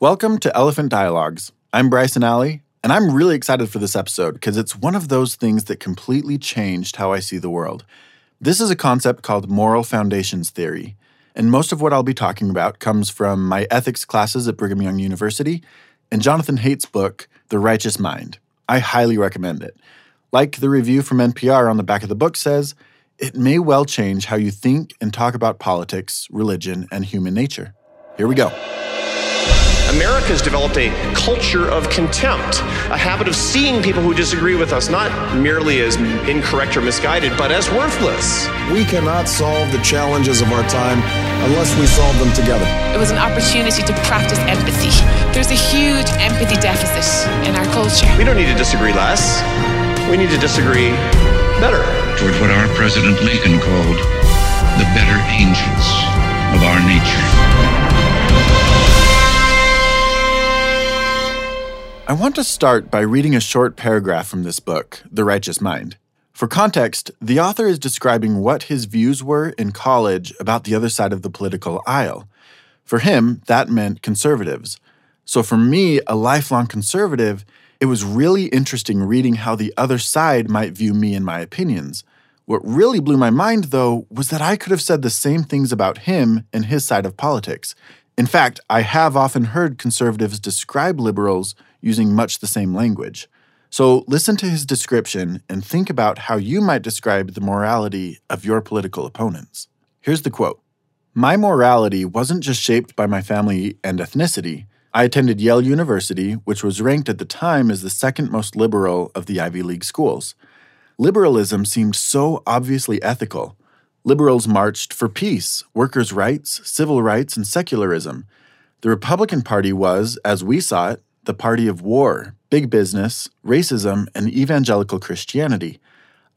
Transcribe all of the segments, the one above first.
Welcome to Elephant Dialogues. I'm Bryson Alley, and I'm really excited for this episode because it's one of those things that completely changed how I see the world. This is a concept called moral foundations theory, and most of what I'll be talking about comes from my ethics classes at Brigham Young University and Jonathan Haidt's book, The Righteous Mind. I highly recommend it. Like the review from NPR on the back of the book says, it may well change how you think and talk about politics, religion, and human nature. Here we go. America has developed a culture of contempt, a habit of seeing people who disagree with us not merely as incorrect or misguided, but as worthless. We cannot solve the challenges of our time unless we solve them together. It was an opportunity to practice empathy. There's a huge empathy deficit in our culture. We don't need to disagree less, we need to disagree better. Toward what our President Lincoln called the better angels of our nature. I want to start by reading a short paragraph from this book, The Righteous Mind. For context, the author is describing what his views were in college about the other side of the political aisle. For him, that meant conservatives. So for me, a lifelong conservative, it was really interesting reading how the other side might view me and my opinions. What really blew my mind, though, was that I could have said the same things about him and his side of politics. In fact, I have often heard conservatives describe liberals using much the same language. So listen to his description and think about how you might describe the morality of your political opponents. Here's the quote My morality wasn't just shaped by my family and ethnicity. I attended Yale University, which was ranked at the time as the second most liberal of the Ivy League schools. Liberalism seemed so obviously ethical. Liberals marched for peace, workers' rights, civil rights, and secularism. The Republican Party was, as we saw it, the party of war, big business, racism, and evangelical Christianity.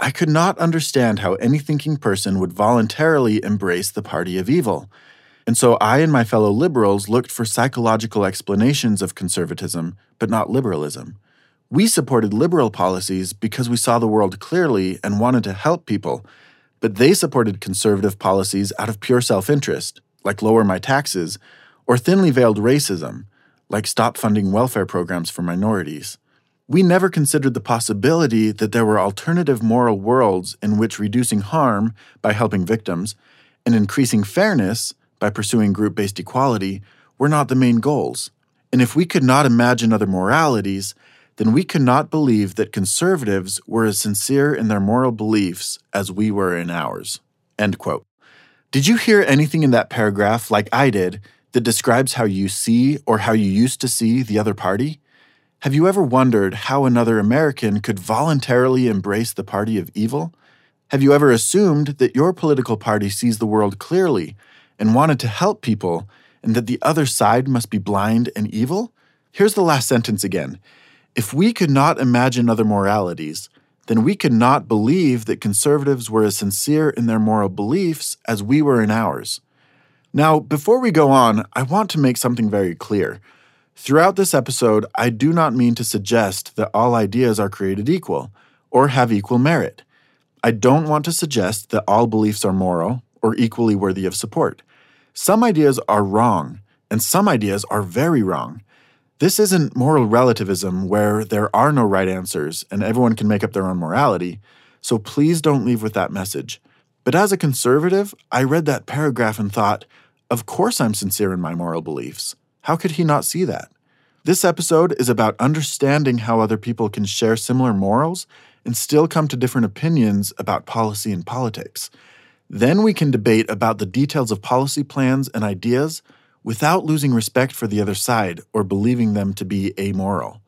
I could not understand how any thinking person would voluntarily embrace the party of evil. And so I and my fellow liberals looked for psychological explanations of conservatism, but not liberalism. We supported liberal policies because we saw the world clearly and wanted to help people, but they supported conservative policies out of pure self interest, like lower my taxes, or thinly veiled racism, like stop funding welfare programs for minorities. We never considered the possibility that there were alternative moral worlds in which reducing harm by helping victims and increasing fairness by pursuing group based equality were not the main goals. And if we could not imagine other moralities, then we could not believe that conservatives were as sincere in their moral beliefs as we were in ours. End quote. Did you hear anything in that paragraph, like I did, that describes how you see or how you used to see the other party? Have you ever wondered how another American could voluntarily embrace the party of evil? Have you ever assumed that your political party sees the world clearly and wanted to help people and that the other side must be blind and evil? Here's the last sentence again. If we could not imagine other moralities, then we could not believe that conservatives were as sincere in their moral beliefs as we were in ours. Now, before we go on, I want to make something very clear. Throughout this episode, I do not mean to suggest that all ideas are created equal or have equal merit. I don't want to suggest that all beliefs are moral or equally worthy of support. Some ideas are wrong, and some ideas are very wrong. This isn't moral relativism where there are no right answers and everyone can make up their own morality, so please don't leave with that message. But as a conservative, I read that paragraph and thought, of course I'm sincere in my moral beliefs. How could he not see that? This episode is about understanding how other people can share similar morals and still come to different opinions about policy and politics. Then we can debate about the details of policy plans and ideas without losing respect for the other side or believing them to be amoral.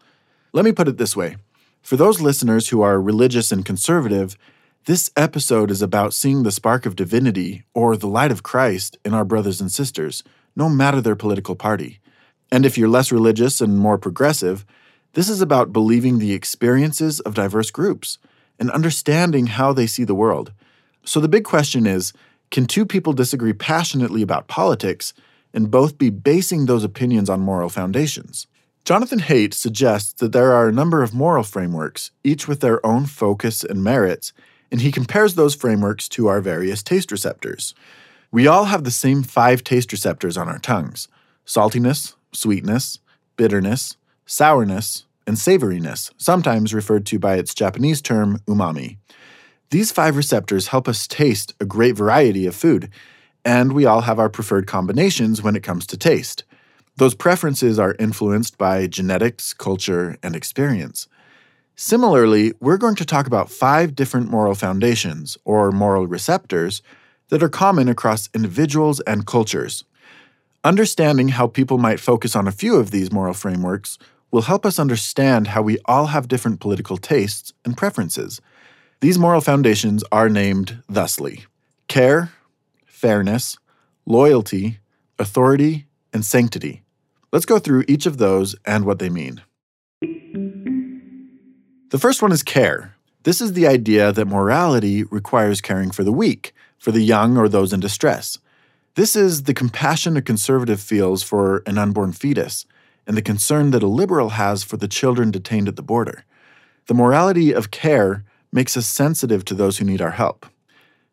Let me put it this way for those listeners who are religious and conservative, this episode is about seeing the spark of divinity or the light of Christ in our brothers and sisters, no matter their political party. And if you're less religious and more progressive, this is about believing the experiences of diverse groups and understanding how they see the world. So the big question is can two people disagree passionately about politics and both be basing those opinions on moral foundations? Jonathan Haidt suggests that there are a number of moral frameworks, each with their own focus and merits, and he compares those frameworks to our various taste receptors. We all have the same five taste receptors on our tongues saltiness, sweetness, bitterness, sourness, and savoriness, sometimes referred to by its Japanese term umami. These five receptors help us taste a great variety of food, and we all have our preferred combinations when it comes to taste. Those preferences are influenced by genetics, culture, and experience. Similarly, we're going to talk about five different moral foundations, or moral receptors, that are common across individuals and cultures. Understanding how people might focus on a few of these moral frameworks will help us understand how we all have different political tastes and preferences. These moral foundations are named thusly care, fairness, loyalty, authority, and sanctity. Let's go through each of those and what they mean. The first one is care. This is the idea that morality requires caring for the weak, for the young, or those in distress. This is the compassion a conservative feels for an unborn fetus, and the concern that a liberal has for the children detained at the border. The morality of care makes us sensitive to those who need our help.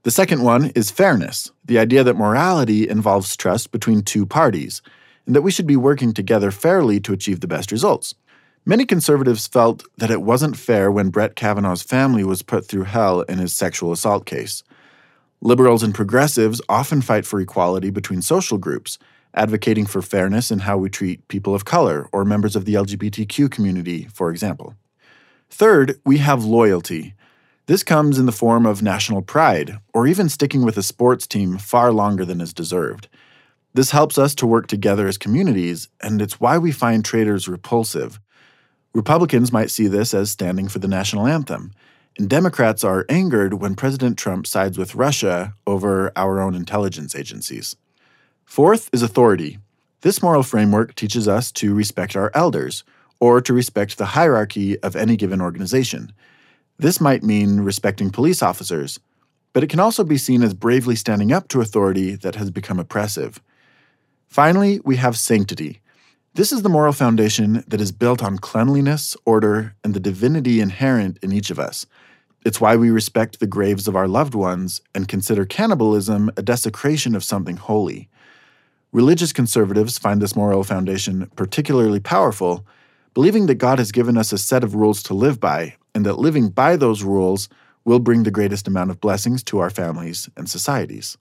The second one is fairness, the idea that morality involves trust between two parties, and that we should be working together fairly to achieve the best results. Many conservatives felt that it wasn't fair when Brett Kavanaugh's family was put through hell in his sexual assault case. Liberals and progressives often fight for equality between social groups, advocating for fairness in how we treat people of color or members of the LGBTQ community, for example. Third, we have loyalty. This comes in the form of national pride, or even sticking with a sports team far longer than is deserved. This helps us to work together as communities, and it's why we find traitors repulsive. Republicans might see this as standing for the national anthem, and Democrats are angered when President Trump sides with Russia over our own intelligence agencies. Fourth is authority. This moral framework teaches us to respect our elders, or to respect the hierarchy of any given organization. This might mean respecting police officers, but it can also be seen as bravely standing up to authority that has become oppressive. Finally, we have sanctity. This is the moral foundation that is built on cleanliness, order, and the divinity inherent in each of us. It's why we respect the graves of our loved ones and consider cannibalism a desecration of something holy. Religious conservatives find this moral foundation particularly powerful, believing that God has given us a set of rules to live by, and that living by those rules will bring the greatest amount of blessings to our families and societies.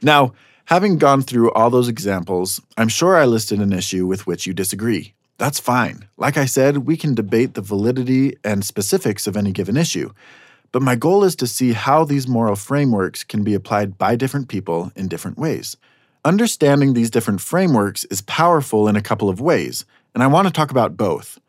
Now, Having gone through all those examples, I'm sure I listed an issue with which you disagree. That's fine. Like I said, we can debate the validity and specifics of any given issue. But my goal is to see how these moral frameworks can be applied by different people in different ways. Understanding these different frameworks is powerful in a couple of ways, and I want to talk about both.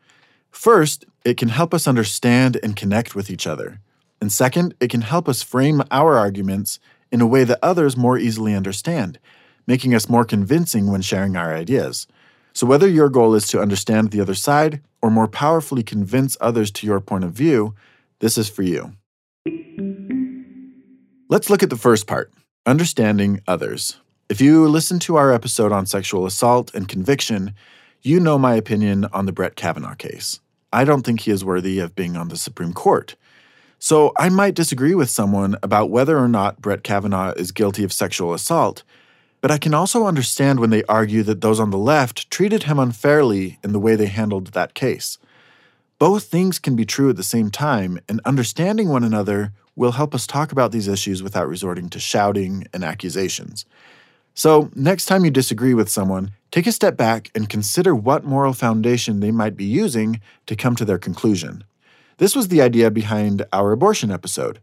First, it can help us understand and connect with each other. And second, it can help us frame our arguments in a way that others more easily understand, making us more convincing when sharing our ideas. So, whether your goal is to understand the other side or more powerfully convince others to your point of view, this is for you. Let's look at the first part understanding others. If you listened to our episode on sexual assault and conviction, you know my opinion on the Brett Kavanaugh case. I don't think he is worthy of being on the Supreme Court. So I might disagree with someone about whether or not Brett Kavanaugh is guilty of sexual assault, but I can also understand when they argue that those on the left treated him unfairly in the way they handled that case. Both things can be true at the same time, and understanding one another will help us talk about these issues without resorting to shouting and accusations. So, next time you disagree with someone, take a step back and consider what moral foundation they might be using to come to their conclusion. This was the idea behind our abortion episode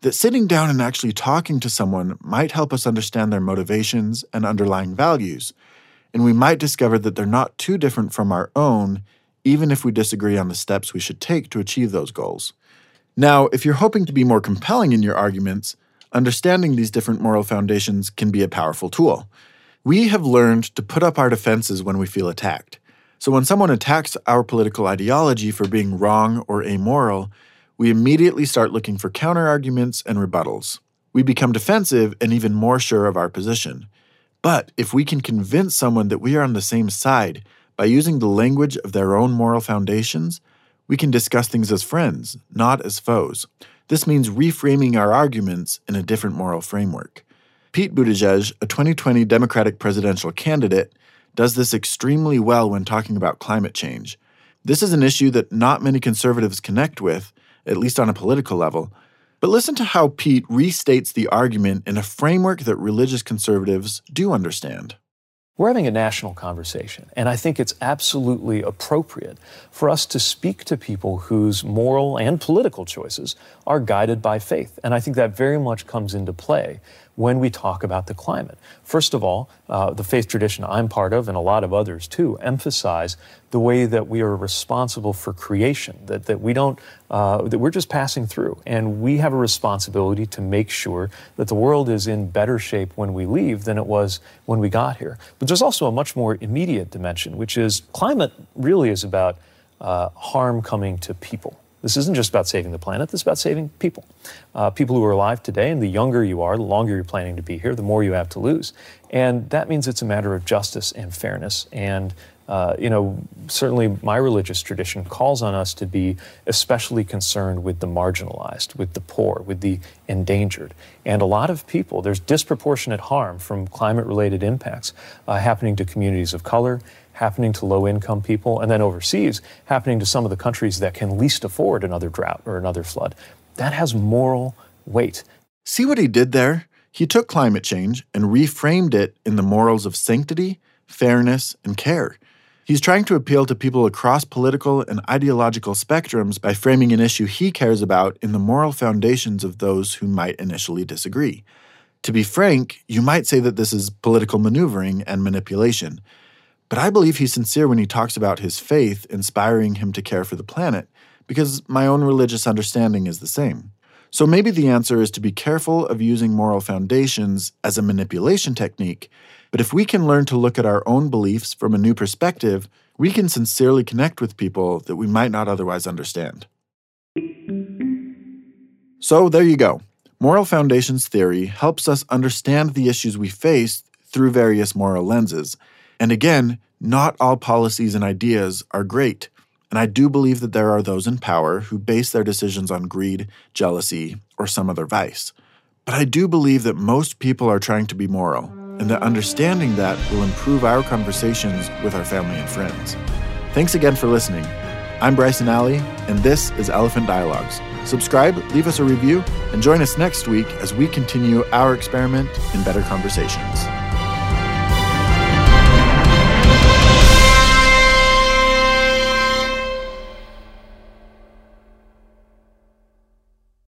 that sitting down and actually talking to someone might help us understand their motivations and underlying values, and we might discover that they're not too different from our own, even if we disagree on the steps we should take to achieve those goals. Now, if you're hoping to be more compelling in your arguments, understanding these different moral foundations can be a powerful tool. We have learned to put up our defenses when we feel attacked. So when someone attacks our political ideology for being wrong or amoral, we immediately start looking for counterarguments and rebuttals. We become defensive and even more sure of our position. But if we can convince someone that we are on the same side by using the language of their own moral foundations, we can discuss things as friends, not as foes. This means reframing our arguments in a different moral framework. Pete Buttigieg, a 2020 Democratic presidential candidate, does this extremely well when talking about climate change. This is an issue that not many conservatives connect with, at least on a political level. But listen to how Pete restates the argument in a framework that religious conservatives do understand. We're having a national conversation, and I think it's absolutely appropriate for us to speak to people whose moral and political choices are guided by faith. And I think that very much comes into play when we talk about the climate. First of all, uh, the faith tradition I'm part of, and a lot of others too, emphasize the way that we are responsible for creation, that, that we don't, uh, that we're just passing through. And we have a responsibility to make sure that the world is in better shape when we leave than it was when we got here. But there's also a much more immediate dimension, which is climate really is about uh, harm coming to people. This isn't just about saving the planet, this is about saving people. Uh, people who are alive today, and the younger you are, the longer you're planning to be here, the more you have to lose. And that means it's a matter of justice and fairness. And, uh, you know, certainly my religious tradition calls on us to be especially concerned with the marginalized, with the poor, with the endangered. And a lot of people, there's disproportionate harm from climate related impacts uh, happening to communities of color happening to low income people, and then overseas, happening to some of the countries that can least afford another drought or another flood. That has moral weight. See what he did there? He took climate change and reframed it in the morals of sanctity, fairness, and care. He's trying to appeal to people across political and ideological spectrums by framing an issue he cares about in the moral foundations of those who might initially disagree. To be frank, you might say that this is political maneuvering and manipulation. But I believe he's sincere when he talks about his faith inspiring him to care for the planet, because my own religious understanding is the same. So maybe the answer is to be careful of using moral foundations as a manipulation technique, but if we can learn to look at our own beliefs from a new perspective, we can sincerely connect with people that we might not otherwise understand. So there you go. Moral foundations theory helps us understand the issues we face through various moral lenses and again, not all policies and ideas are great. And I do believe that there are those in power who base their decisions on greed, jealousy, or some other vice. But I do believe that most people are trying to be moral, and that understanding that will improve our conversations with our family and friends. Thanks again for listening. I'm Bryson Alley, and this is Elephant Dialogues. Subscribe, leave us a review, and join us next week as we continue our experiment in better conversations.